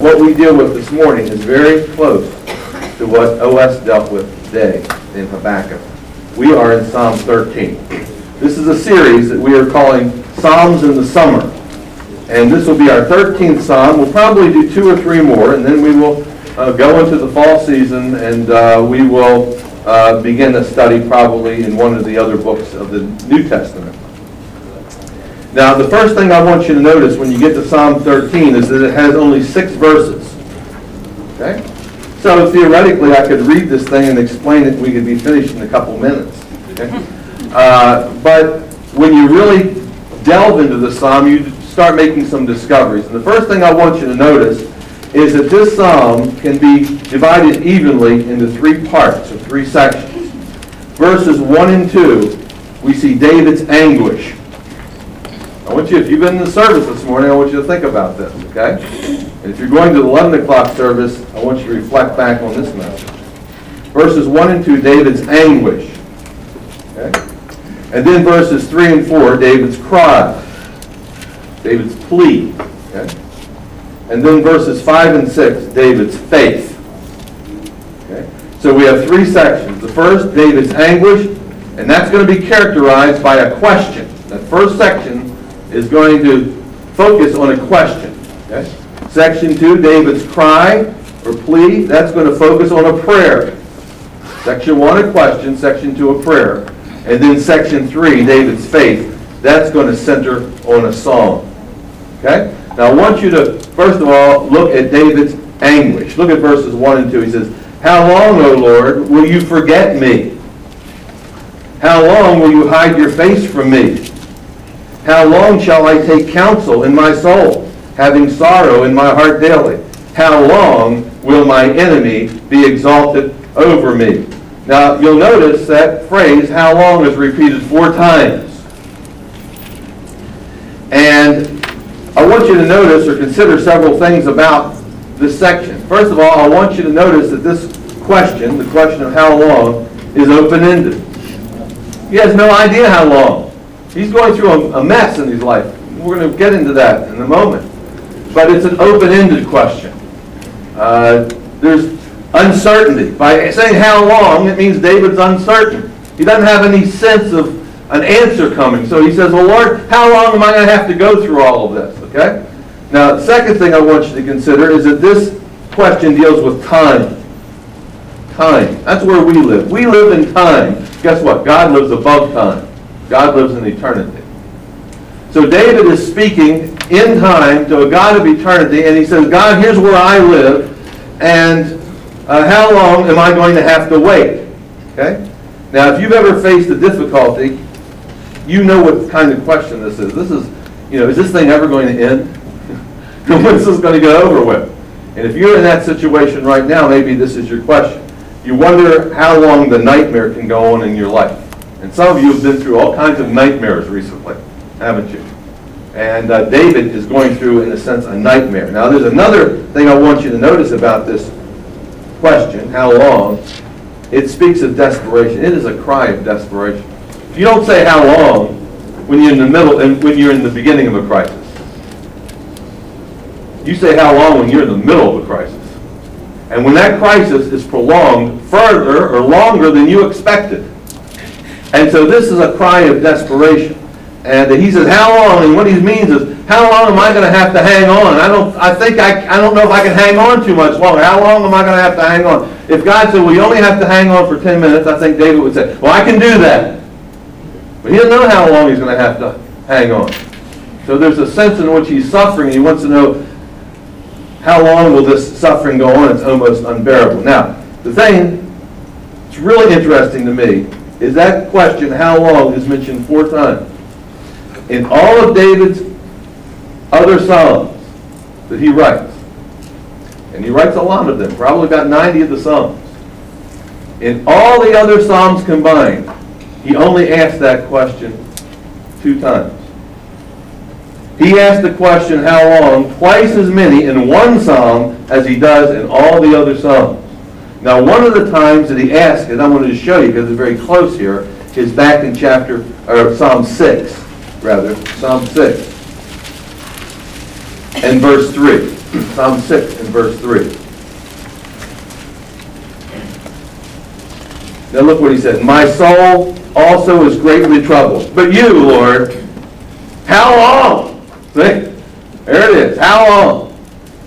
What we deal with this morning is very close to what OS dealt with today in Habakkuk. We are in Psalm 13. This is a series that we are calling Psalms in the Summer. And this will be our 13th psalm. We'll probably do two or three more, and then we will uh, go into the fall season and uh, we will uh, begin a study probably in one of the other books of the New Testament. Now, the first thing I want you to notice when you get to Psalm 13 is that it has only six verses. Okay? So theoretically, I could read this thing and explain it, we could be finished in a couple minutes. Okay? Uh, but when you really delve into the psalm, you start making some discoveries. And the first thing I want you to notice is that this psalm can be divided evenly into three parts or three sections. Verses 1 and 2, we see David's anguish. I want you, if you've been in the service this morning, I want you to think about this, okay? And if you're going to the 11 o'clock service, I want you to reflect back on this message. Verses 1 and 2, David's anguish. Okay? And then verses 3 and 4, David's cry. David's plea. Okay? And then verses 5 and 6, David's faith. Okay? So we have three sections. The first, David's anguish, and that's going to be characterized by a question. That first section is going to focus on a question. Okay? Section 2, David's cry or plea, that's going to focus on a prayer. Section 1, a question. Section 2, a prayer. And then section 3, David's faith, that's going to center on a song. Okay? Now I want you to, first of all, look at David's anguish. Look at verses 1 and 2. He says, How long, O Lord, will you forget me? How long will you hide your face from me? How long shall I take counsel in my soul, having sorrow in my heart daily? How long will my enemy be exalted over me? Now, you'll notice that phrase, how long, is repeated four times. And I want you to notice or consider several things about this section. First of all, I want you to notice that this question, the question of how long, is open-ended. He has no idea how long. He's going through a, a mess in his life. We're going to get into that in a moment. But it's an open-ended question. Uh, there's uncertainty. By saying how long, it means David's uncertain. He doesn't have any sense of an answer coming. So he says, well, Lord, how long am I going to have to go through all of this? Okay? Now, the second thing I want you to consider is that this question deals with time. Time. That's where we live. We live in time. Guess what? God lives above time. God lives in eternity. So David is speaking in time to a God of eternity, and he says, God, here's where I live, and uh, how long am I going to have to wait? Okay? Now, if you've ever faced a difficulty, you know what kind of question this is. This is, you know, is this thing ever going to end? When's this going to get over with? And if you're in that situation right now, maybe this is your question. You wonder how long the nightmare can go on in your life. And some of you have been through all kinds of nightmares recently, haven't you? And uh, David is going through, in a sense, a nightmare. Now, there's another thing I want you to notice about this question, how long? It speaks of desperation. It is a cry of desperation. If you don't say how long when you're in the middle and when you're in the beginning of a crisis, you say how long when you're in the middle of a crisis. And when that crisis is prolonged further or longer than you expected. And so this is a cry of desperation. And he says, how long? And what he means is, how long am I going to have to hang on? I don't, I think I, I don't know if I can hang on too much longer. How long am I going to have to hang on? If God said, well, you only have to hang on for 10 minutes, I think David would say, well, I can do that. But he doesn't know how long he's going to have to hang on. So there's a sense in which he's suffering. He wants to know, how long will this suffering go on? It's almost unbearable. Now, the thing, it's really interesting to me is that question, how long, is mentioned four times. In all of David's other Psalms that he writes, and he writes a lot of them, probably about 90 of the Psalms. In all the other Psalms combined, he only asks that question two times. He asked the question, how long, twice as many in one Psalm as he does in all the other Psalms. Now, one of the times that he asked, and I wanted to show you because it's very close here, is back in chapter, or Psalm 6, rather, Psalm 6, and verse 3. Psalm 6 and verse 3. Now look what he said. My soul also is greatly troubled. But you, Lord, how long? See? There it is. How long?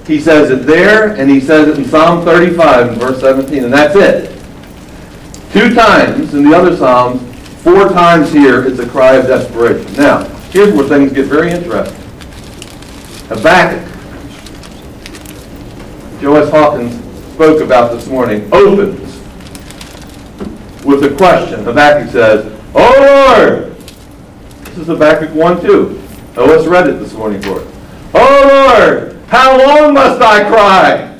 He says it there, and he says it in Psalm 35 and verse 17, and that's it. Two times in the other Psalms, four times here, it's a cry of desperation. Now, here's where things get very interesting. Habakkuk, Joe. Hawkins spoke about this morning, opens with a question. Habakkuk says, Oh Lord! This is Habakkuk 1 2. OS read it this morning for us. Oh Lord! How long must I cry?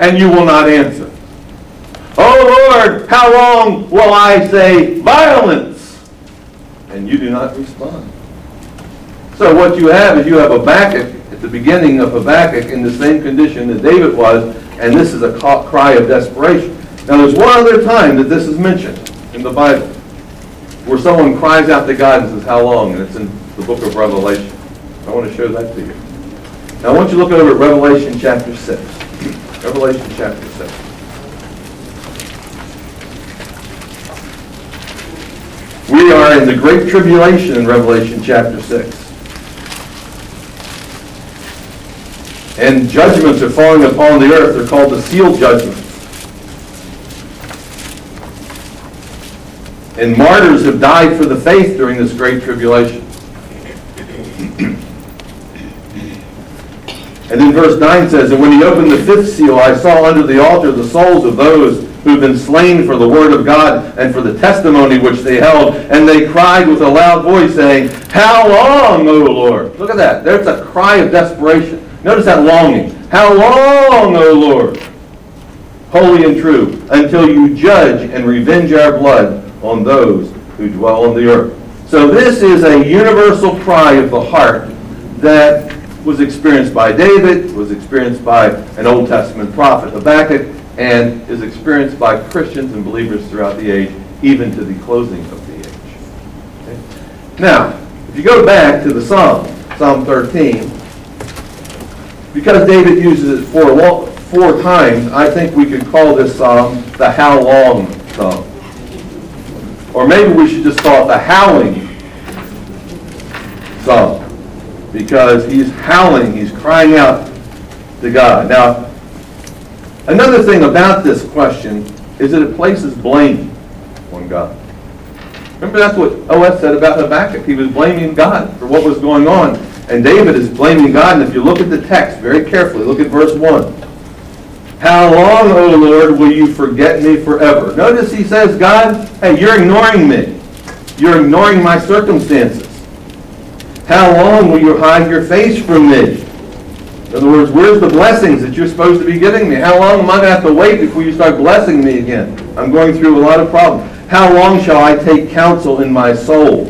And you will not answer. Oh Lord, how long will I say violence? And you do not respond. So what you have is you have Habakkuk at the beginning of Habakkuk in the same condition that David was, and this is a cry of desperation. Now there's one other time that this is mentioned in the Bible, where someone cries out to God and says, how long? And it's in the book of Revelation. I want to show that to you. Now I want you to look over at Revelation chapter 6. Revelation chapter 6. We are in the Great Tribulation in Revelation chapter 6. And judgments are falling upon the earth. They're called the seal judgments. And martyrs have died for the faith during this great tribulation. And then verse 9 says, And when he opened the fifth seal, I saw under the altar the souls of those who had been slain for the word of God and for the testimony which they held. And they cried with a loud voice, saying, How long, O Lord? Look at that. There's a cry of desperation. Notice that longing. How long, O Lord? Holy and true, until you judge and revenge our blood on those who dwell on the earth. So this is a universal cry of the heart that was experienced by David, was experienced by an Old Testament prophet, Habakkuk, and is experienced by Christians and believers throughout the age, even to the closing of the age. Okay? Now, if you go back to the Psalm, Psalm 13, because David uses it four, four times, I think we could call this psalm the How Long Psalm. Or maybe we should just call it the Howling Psalm. Because he's howling, he's crying out to God. Now, another thing about this question is that it places blame on God. Remember that's what OS said about Habakkuk. He was blaming God for what was going on. And David is blaming God. And if you look at the text very carefully, look at verse 1. How long, O Lord, will you forget me forever? Notice he says, God, hey, you're ignoring me. You're ignoring my circumstances. How long will you hide your face from me? In other words, where's the blessings that you're supposed to be giving me? How long am I going to have to wait before you start blessing me again? I'm going through a lot of problems. How long shall I take counsel in my soul?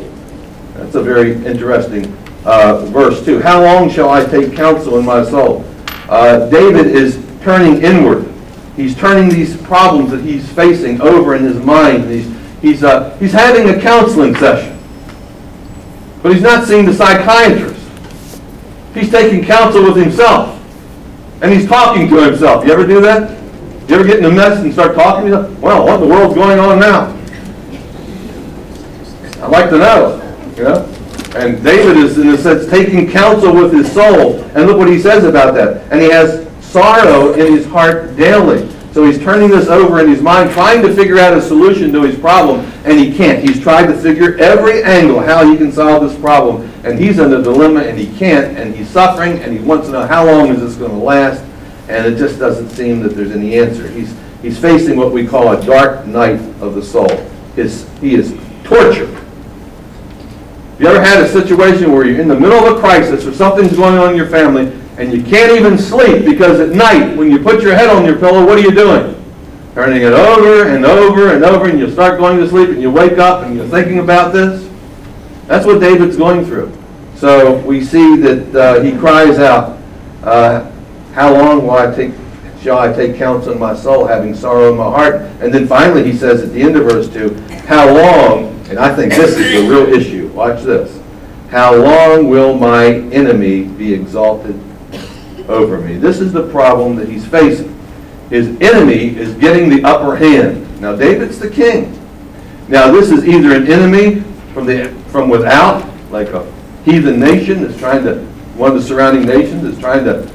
That's a very interesting uh, verse, too. How long shall I take counsel in my soul? Uh, David is turning inward. He's turning these problems that he's facing over in his mind. He's, he's, uh, he's having a counseling session. But he's not seeing the psychiatrist. He's taking counsel with himself. And he's talking to himself. You ever do that? You ever get in a mess and start talking to yourself? Well, what in the world's going on now? I'd like to know. You know? And David is, in a sense, taking counsel with his soul. And look what he says about that. And he has sorrow in his heart daily. So he's turning this over in his mind, trying to figure out a solution to his problem, and he can't. He's tried to figure every angle how he can solve this problem, and he's in a dilemma, and he can't, and he's suffering, and he wants to know how long is this going to last, and it just doesn't seem that there's any answer. He's, he's facing what we call a dark night of the soul. His, he is tortured. You ever had a situation where you're in the middle of a crisis or something's going on in your family and you can't even sleep because at night, when you put your head on your pillow, what are you doing? Turning it over and over and over, and you start going to sleep, and you wake up and you're thinking about this. That's what David's going through. So we see that uh, he cries out, uh, How long will I take, shall I take counsel in my soul, having sorrow in my heart? And then finally he says at the end of verse 2, How long, and I think this is the real issue, watch this. How long will my enemy be exalted over me. This is the problem that he's facing. His enemy is getting the upper hand. Now, David's the king. Now, this is either an enemy from, the, from without, like a heathen nation that's trying to, one of the surrounding nations is trying to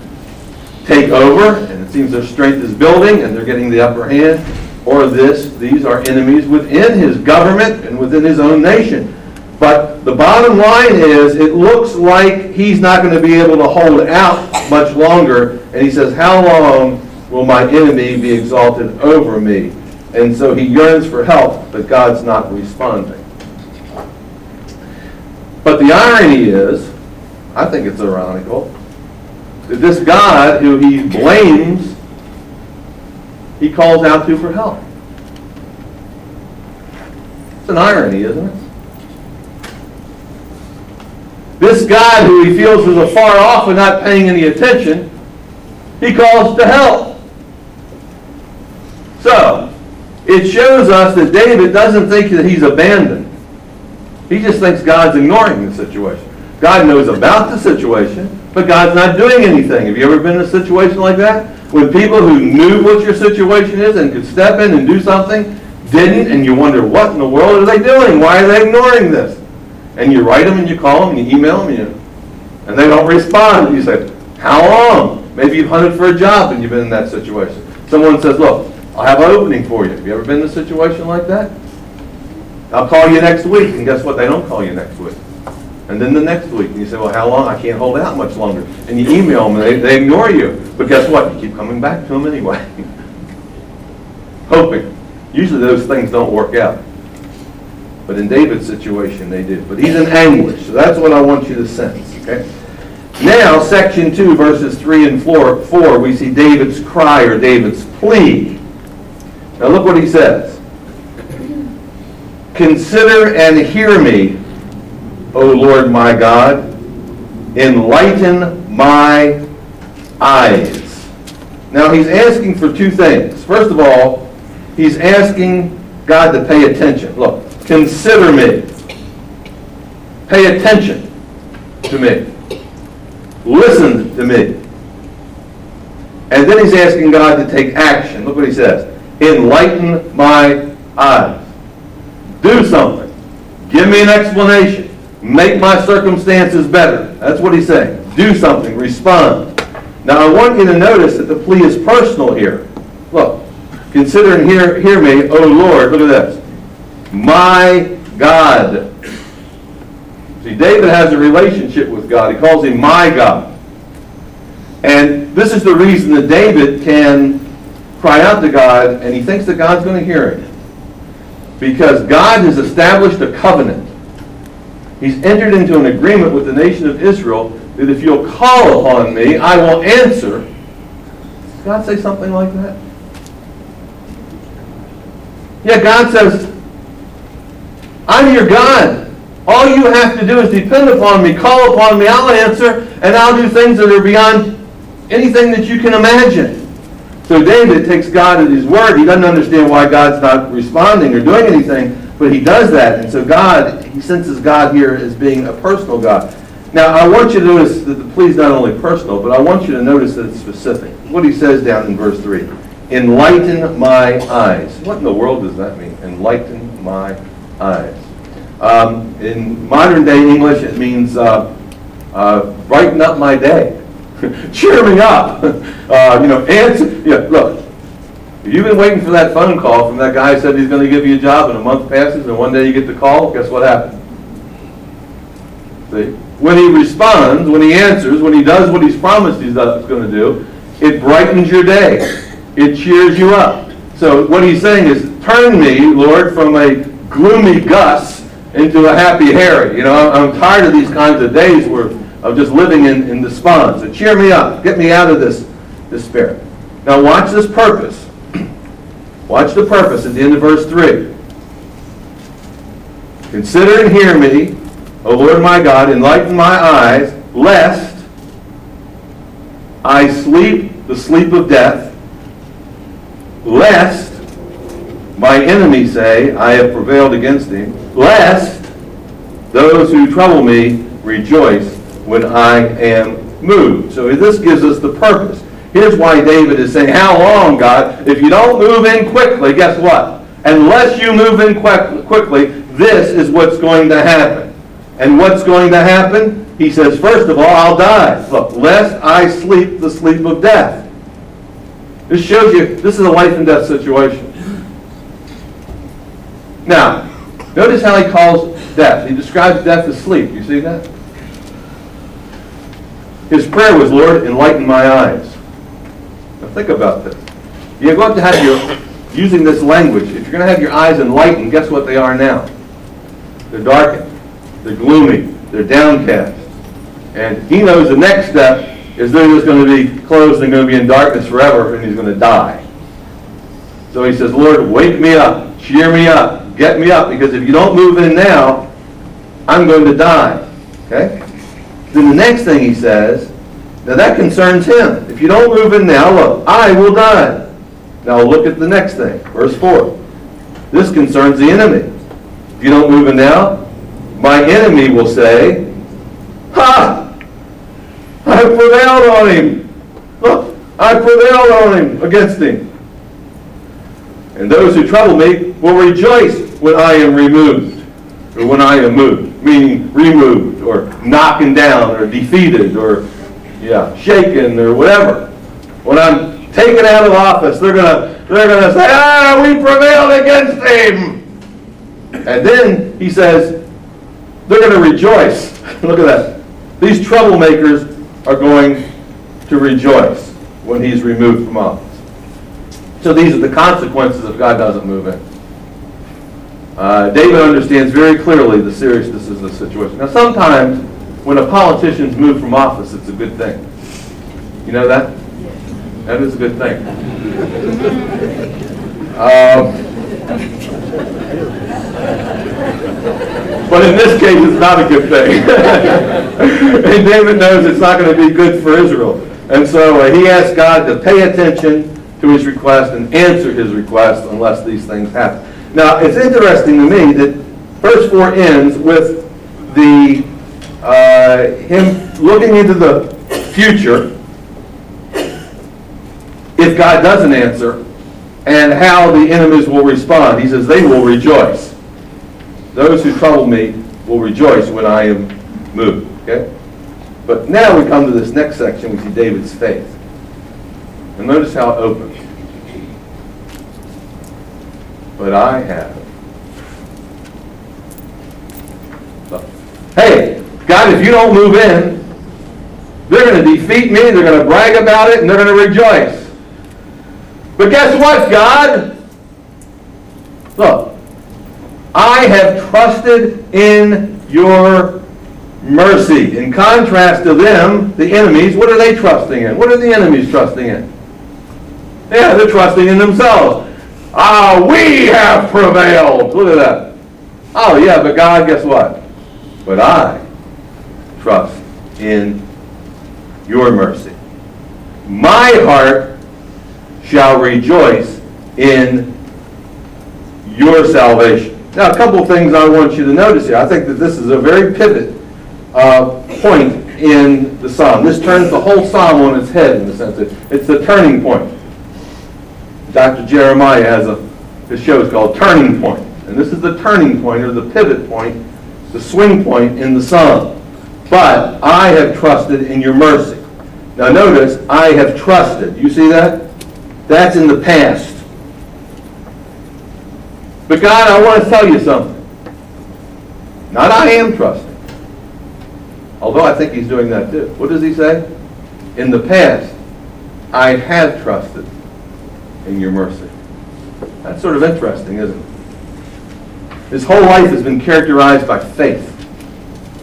take over, and it seems their strength is building, and they're getting the upper hand. Or this, these are enemies within his government and within his own nation. But the bottom line is, it looks like he's not going to be able to hold out much longer. And he says, How long will my enemy be exalted over me? And so he yearns for help, but God's not responding. But the irony is, I think it's ironical, that this God who he blames, he calls out to for help. It's an irony, isn't it? This God who he feels is afar off and not paying any attention, he calls to help. So, it shows us that David doesn't think that he's abandoned. He just thinks God's ignoring the situation. God knows about the situation, but God's not doing anything. Have you ever been in a situation like that? When people who knew what your situation is and could step in and do something didn't, and you wonder, what in the world are they doing? Why are they ignoring this? And you write them and you call them and you email them and, you, and they don't respond. And you say, how long? Maybe you've hunted for a job and you've been in that situation. Someone says, look, I'll have an opening for you. Have you ever been in a situation like that? I'll call you next week. And guess what? They don't call you next week. And then the next week, and you say, well, how long? I can't hold out much longer. And you email them, and they, they ignore you. But guess what? You keep coming back to them anyway. Hoping. Usually those things don't work out. But in David's situation, they did. But he's in anguish. So that's what I want you to sense. Okay? Now, section 2, verses 3 and 4, 4, we see David's cry or David's plea. Now look what he says. Consider and hear me, O Lord my God. Enlighten my eyes. Now he's asking for two things. First of all, he's asking God to pay attention. Look, consider me. Pay attention to me. Listen to me. And then he's asking God to take action. Look what he says. Enlighten my eyes. Do something. Give me an explanation. Make my circumstances better. That's what he's saying. Do something. Respond. Now I want you to notice that the plea is personal here. Look. Consider and hear, hear me, O Lord. Look at this. My God. See, David has a relationship with God. He calls him my God. And this is the reason that David can cry out to God, and he thinks that God's going to hear him. Because God has established a covenant. He's entered into an agreement with the nation of Israel that if you'll call upon me, I will answer. Does God say something like that? Yeah, God says, I'm your God. All you have to do is depend upon me, call upon me, I'll answer, and I'll do things that are beyond anything that you can imagine. So David takes God at his word. He doesn't understand why God's not responding or doing anything, but he does that. And so God, he senses God here as being a personal God. Now, I want you to notice that the plea is not only personal, but I want you to notice that it's specific. What he says down in verse 3. Enlighten my eyes. What in the world does that mean? Enlighten my eyes. Um, in modern day English, it means uh, uh, brighten up my day. Cheer me up. Uh, you know, answer. Yeah, look, you've been waiting for that phone call from that guy who said he's going to give you a job, and a month passes, and one day you get the call. Guess what happened? See, when he responds, when he answers, when he does what he's promised he's going to do, it brightens your day. It cheers you up. So what he's saying is, turn me, Lord, from a gloomy Gus into a happy Harry. You know, I'm tired of these kinds of days where of just living in, in despond. So cheer me up. Get me out of this despair. Now watch this purpose. watch the purpose at the end of verse 3. Consider and hear me, O Lord my God, enlighten my eyes, lest I sleep the sleep of death, lest my enemies say, I have prevailed against him, lest those who trouble me rejoice when I am moved. So this gives us the purpose. Here's why David is saying, how long, God? If you don't move in quickly, guess what? Unless you move in quick, quickly, this is what's going to happen. And what's going to happen? He says, first of all, I'll die. Look, lest I sleep the sleep of death. This shows you, this is a life and death situation. Now, notice how he calls death. He describes death as sleep. You see that? His prayer was, Lord, enlighten my eyes. Now think about this. You're going to have your, using this language, if you're going to have your eyes enlightened, guess what they are now? They're darkened. They're gloomy. They're downcast. And he knows the next step is they're just going to be closed and going to be in darkness forever and he's going to die. So he says, Lord, wake me up, cheer me up, get me up, because if you don't move in now, I'm going to die. Okay? Then the next thing he says, now that concerns him. If you don't move in now, look, I will die. Now look at the next thing, verse 4. This concerns the enemy. If you don't move in now, my enemy will say, Ha! I prevailed on him. Look, I prevailed on him, against him. And those who trouble me will rejoice when I am removed, or when I am moved, meaning removed, or knocking down, or defeated, or yeah, shaken, or whatever. When I'm taken out of office, they're gonna they're gonna say, Ah, we prevailed against him. And then he says, they're gonna rejoice. Look at that. These troublemakers are going to rejoice when he's removed from office. So these are the consequences if God doesn't move in. Uh, David understands very clearly the seriousness of the situation. Now, sometimes when a politician's moved from office, it's a good thing. You know that? That is a good thing. Um, but in this case, it's not a good thing. and David knows it's not going to be good for Israel. And so uh, he asks God to pay attention to his request and answer his request unless these things happen. Now, it's interesting to me that verse 4 ends with the uh, him looking into the future if God doesn't answer and how the enemies will respond. He says, they will rejoice. Those who trouble me will rejoice when I am moved. Okay? But now we come to this next section, we see David's faith. And notice how it opens. But I have. So, hey, God, if you don't move in, they're going to defeat me, they're going to brag about it, and they're going to rejoice. But guess what, God? Look, I have trusted in your mercy. In contrast to them, the enemies, what are they trusting in? What are the enemies trusting in? Yeah, they're trusting in themselves. Ah, we have prevailed. Look at that. Oh, yeah, but God, guess what? But I trust in your mercy. My heart shall rejoice in your salvation. Now, a couple things I want you to notice here. I think that this is a very pivot uh, point in the psalm. This turns the whole psalm on its head in the sense that it's the turning point. Dr. Jeremiah has a his show is called Turning Point, and this is the turning point or the pivot point, the swing point in the psalm. But I have trusted in your mercy. Now notice, I have trusted. You see that? That's in the past. But God, I want to tell you something. Not I am trusting. Although I think he's doing that too. What does he say? In the past, I have trusted in your mercy. That's sort of interesting, isn't it? His whole life has been characterized by faith.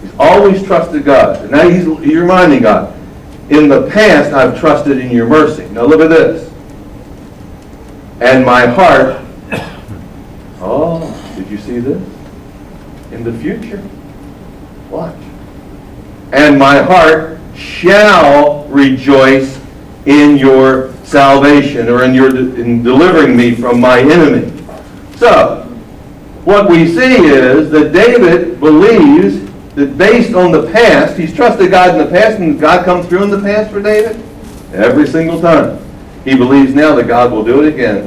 He's always trusted God. And now he's, he's reminding God, in the past I've trusted in your mercy. Now look at this. And my heart, oh, did you see this? In the future, watch. And my heart shall rejoice in your salvation or in your in delivering me from my enemy. So, what we see is that David believes that based on the past, he's trusted God in the past, and God come through in the past for David? Every single time. He believes now that God will do it again,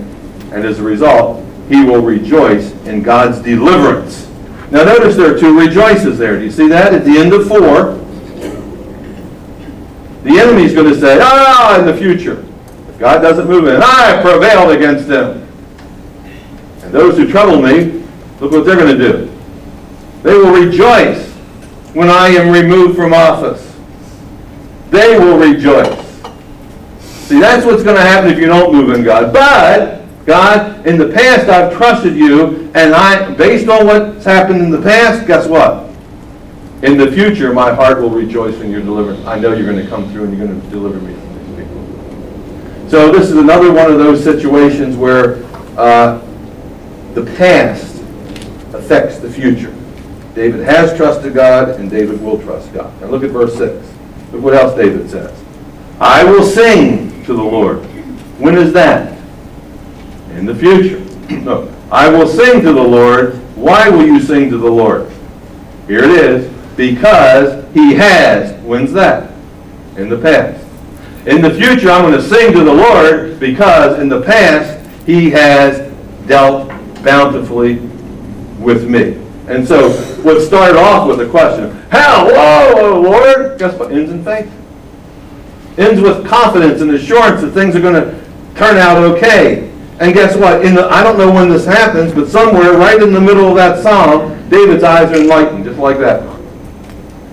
and as a result, he will rejoice in God's deliverance. Now notice there are two rejoices there. Do you see that? At the end of 4, the enemy is going to say, ah, in the future, God doesn't move in, I prevailed against them. And those who trouble me, look what they're going to do. They will rejoice when I am removed from office. They will rejoice. See, that's what's going to happen if you don't move in God. But, God, in the past I've trusted you, and I, based on what's happened in the past, guess what? In the future, my heart will rejoice in your deliverance. I know you're going to come through and you're going to deliver me. So this is another one of those situations where uh, the past affects the future. David has trusted God, and David will trust God. Now look at verse 6. Look what else David says. I will sing to the Lord. When is that? In the future. no. I will sing to the Lord. Why will you sing to the Lord? Here it is. Because he has. When's that? In the past. In the future, I'm going to sing to the Lord because in the past, he has dealt bountifully with me. And so, what started off with a question, how, whoa, Lord, guess what? Ends in faith. Ends with confidence and assurance that things are going to turn out okay. And guess what? In the, I don't know when this happens, but somewhere right in the middle of that psalm, David's eyes are enlightened, just like that.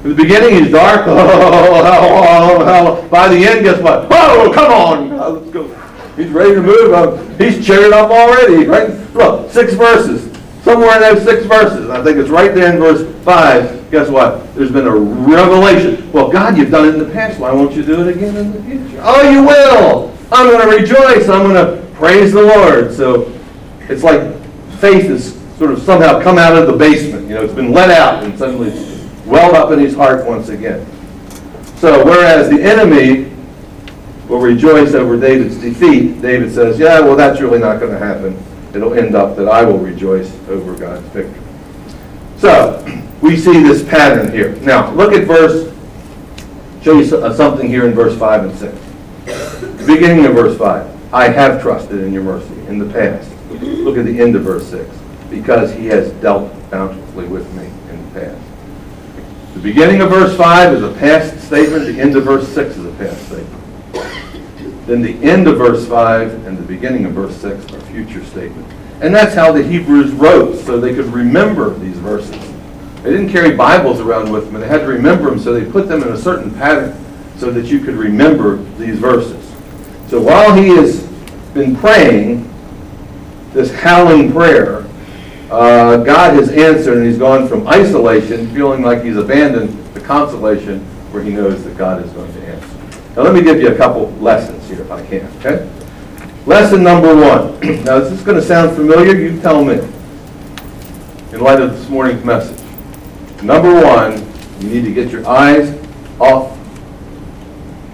In the beginning, he's dark. Oh, hell, hell. By the end, guess what? Whoa, come on. Let's go. He's ready to move. Uh, he's cheered up already. Right? Look, six verses. Somewhere in those six verses, I think it's right there in verse 5, guess what? There's been a revelation. Well, God, you've done it in the past. Why won't you do it again in the future? Oh, you will. I'm going to rejoice. I'm going to praise the Lord. So it's like faith has sort of somehow come out of the basement. You know, it's been let out and suddenly welled up in his heart once again. So whereas the enemy will rejoice over David's defeat, David says, yeah, well, that's really not going to happen it'll end up that I will rejoice over God's victory. So, we see this pattern here. Now, look at verse, show you uh, something here in verse 5 and 6. The beginning of verse 5. I have trusted in your mercy in the past. Look at the end of verse 6. Because he has dealt bountifully with me in the past. The beginning of verse 5 is a past statement. The end of verse 6 is a past statement. Then the end of verse 5 and the beginning of verse 6 are future statements. And that's how the Hebrews wrote, so they could remember these verses. They didn't carry Bibles around with them, they had to remember them, so they put them in a certain pattern so that you could remember these verses. So while he has been praying this howling prayer, uh, God has answered, and he's gone from isolation, feeling like he's abandoned, to consolation, where he knows that God is going to answer. Now let me give you a couple lessons here if I can, okay? Lesson number one. now is this going to sound familiar? You tell me. In light of this morning's message. Number one, you need to get your eyes off.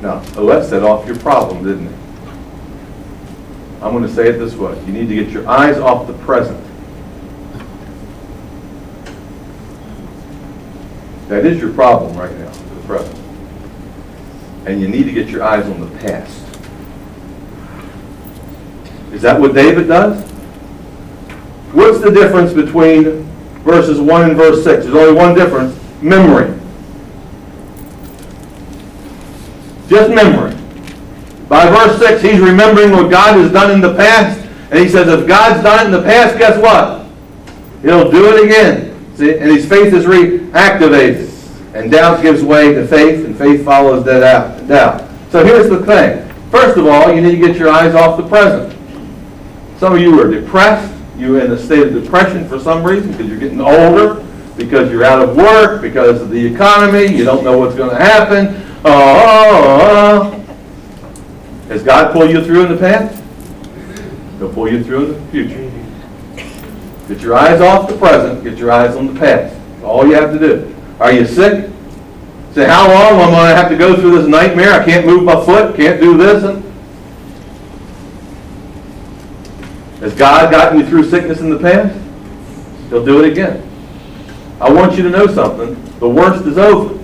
Now, OS said off your problem, didn't he? I'm going to say it this way. You need to get your eyes off the present. That is your problem right now, the present and you need to get your eyes on the past. Is that what David does? What's the difference between verses 1 and verse 6? There's only one difference memory. Just memory. By verse 6, he's remembering what God has done in the past. And he says, if God's done it in the past, guess what? He'll do it again. See? And his faith is reactivated. And doubt gives way to faith, and faith follows that out, doubt. So here's the thing. First of all, you need to get your eyes off the present. Some of you are depressed. You're in a state of depression for some reason because you're getting older, because you're out of work, because of the economy. You don't know what's going to happen. Oh, has God pulled you through in the past? He'll pull you through in the future. Get your eyes off the present. Get your eyes on the past. That's all you have to do. Are you sick? Say, how long am I going to have to go through this nightmare? I can't move my foot, can't do this. And Has God gotten you through sickness in the past? He'll do it again. I want you to know something. The worst is over.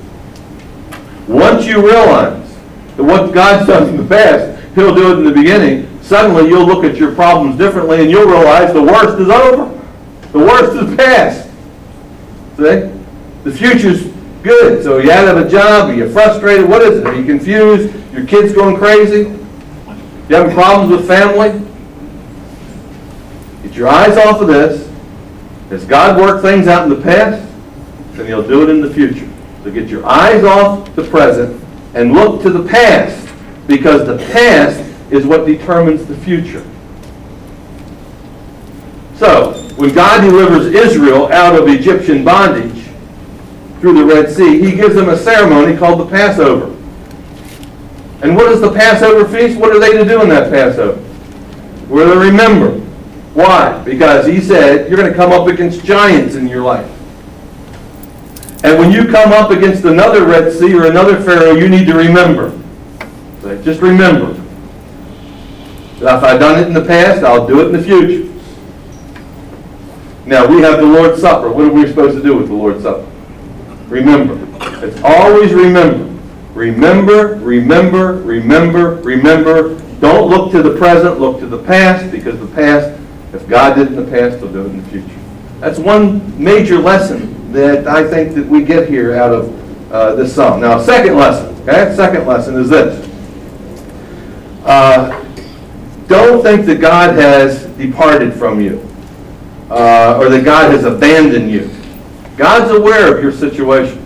Once you realize that what God's done in the past, He'll do it in the beginning, suddenly you'll look at your problems differently and you'll realize the worst is over. The worst is past. See? The future's good. So you out of a job, You're you frustrated? What is it? Are you confused? Your kid's going crazy? You having problems with family? Get your eyes off of this. Has God worked things out in the past? Then He'll do it in the future. So get your eyes off the present and look to the past because the past is what determines the future. So, when God delivers Israel out of Egyptian bondage through the Red Sea, He gives them a ceremony called the Passover. And what is the Passover feast? What are they to do in that Passover? We're to remember. Why? Because He said, you're going to come up against giants in your life. And when you come up against another Red Sea or another Pharaoh, you need to remember. Just remember. That if I've done it in the past, I'll do it in the future. Now, we have the Lord's Supper. What are we supposed to do with the Lord's Supper? Remember. It's always remember. Remember, remember, remember, remember. Don't look to the present, look to the past, because the past, if God did it in the past, He'll do it in the future. That's one major lesson that I think that we get here out of uh, this psalm. Now, second lesson, okay? Second lesson is this. Uh, don't think that God has departed from you uh, or that God has abandoned you. God's aware of your situation.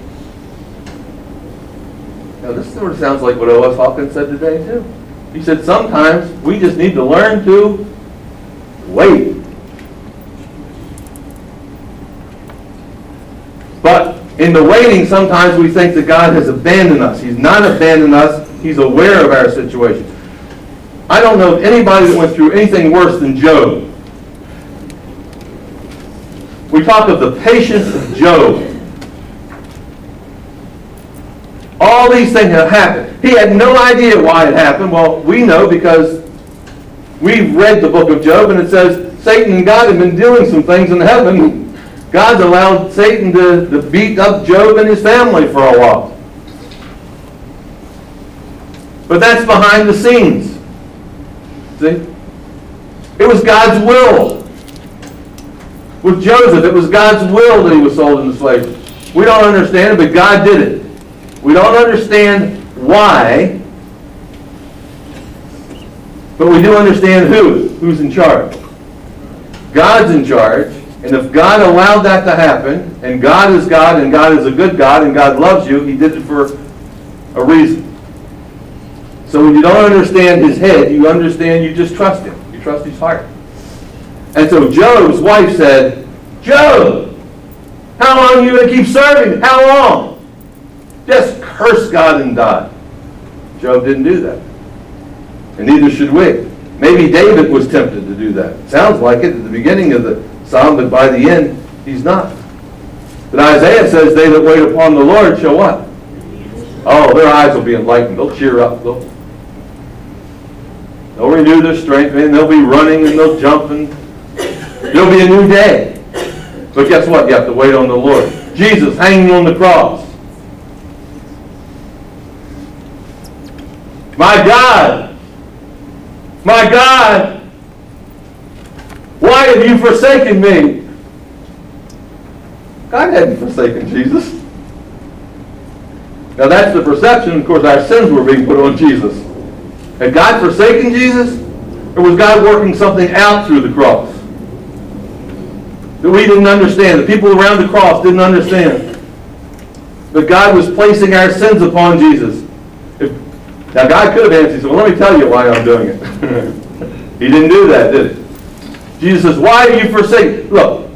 Now, this sort of sounds like what O.S. Hawkins said today, too. He said sometimes we just need to learn to wait. But in the waiting, sometimes we think that God has abandoned us. He's not abandoned us. He's aware of our situation. I don't know anybody that went through anything worse than Job. We talk of the patience of Job. All these things have happened. He had no idea why it happened. Well, we know because we've read the book of Job and it says Satan and God have been doing some things in heaven. God's allowed Satan to, to beat up Job and his family for a while. But that's behind the scenes. See? It was God's will. With Joseph, it was God's will that he was sold into slavery. We don't understand it, but God did it. We don't understand why, but we do understand who. Who's in charge. God's in charge, and if God allowed that to happen, and God is God, and God is a good God, and God loves you, he did it for a reason. So when you don't understand his head, you understand, you just trust him. You trust his heart. And so Job's wife said, Job, how long are you going to keep serving? How long? Just curse God and die. Job didn't do that. And neither should we. Maybe David was tempted to do that. Sounds like it at the beginning of the psalm, but by the end, he's not. But Isaiah says, they that wait upon the Lord shall what? Oh, their eyes will be enlightened. They'll cheer up. They'll They'll renew their strength, and they'll be running and they'll jump and there'll be a new day. But guess what? You have to wait on the Lord. Jesus hanging on the cross. My God, my God, why have you forsaken me? God hadn't forsaken Jesus. Now that's the perception. Of course, our sins were being put on Jesus. Had God forsaken Jesus? Or was God working something out through the cross? That we didn't understand. The people around the cross didn't understand. But God was placing our sins upon Jesus. If, now God could have answered, well, let me tell you why I'm doing it. he didn't do that, did he? Jesus says, why are you forsaken? Look,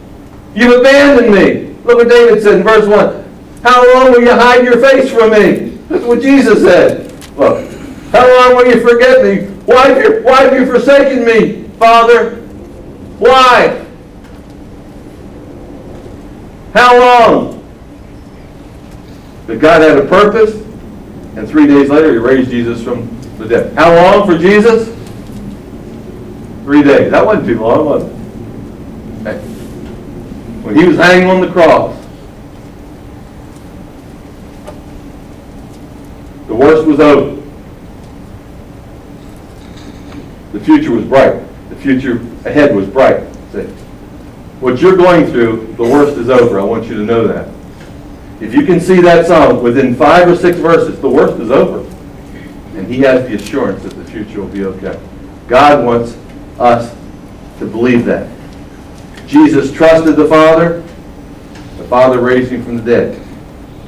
you've abandoned me. Look what David said in verse 1. How long will you hide your face from me? That's what Jesus said. Look, how long will you forget me? Why have you, why have you forsaken me, Father? Why? How long? But God had a purpose, and three days later, he raised Jesus from the dead. How long for Jesus? Three days. That wasn't too long, was it? When he was hanging on the cross, the worst was over. The future was bright. The future ahead was bright. See? What you're going through, the worst is over. I want you to know that. If you can see that song within five or six verses, the worst is over. And he has the assurance that the future will be okay. God wants us to believe that. Jesus trusted the Father. The Father raised him from the dead.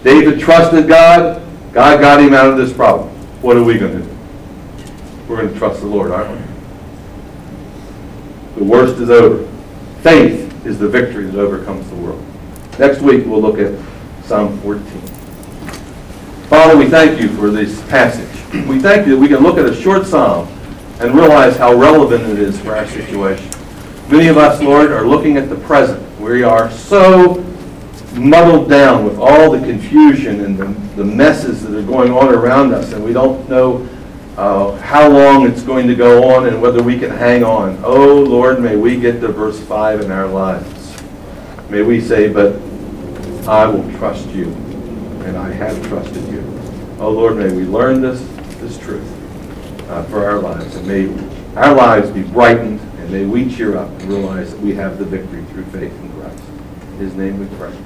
David trusted God. God got him out of this problem. What are we going to do? We're going to trust the Lord, aren't we? The worst is over. Faith is the victory that overcomes the world. Next week, we'll look at Psalm 14. Father, we thank you for this passage. We thank you that we can look at a short psalm and realize how relevant it is for our situation. Many of us, Lord, are looking at the present. We are so muddled down with all the confusion and the, the messes that are going on around us, and we don't know uh, how long it's going to go on and whether we can hang on. Oh, Lord, may we get to verse 5 in our lives. May we say, but I will trust you, and I have trusted you. Oh, Lord, may we learn this, this truth uh, for our lives, and may our lives be brightened, and may we cheer up and realize that we have the victory through faith in Christ. In his name we pray.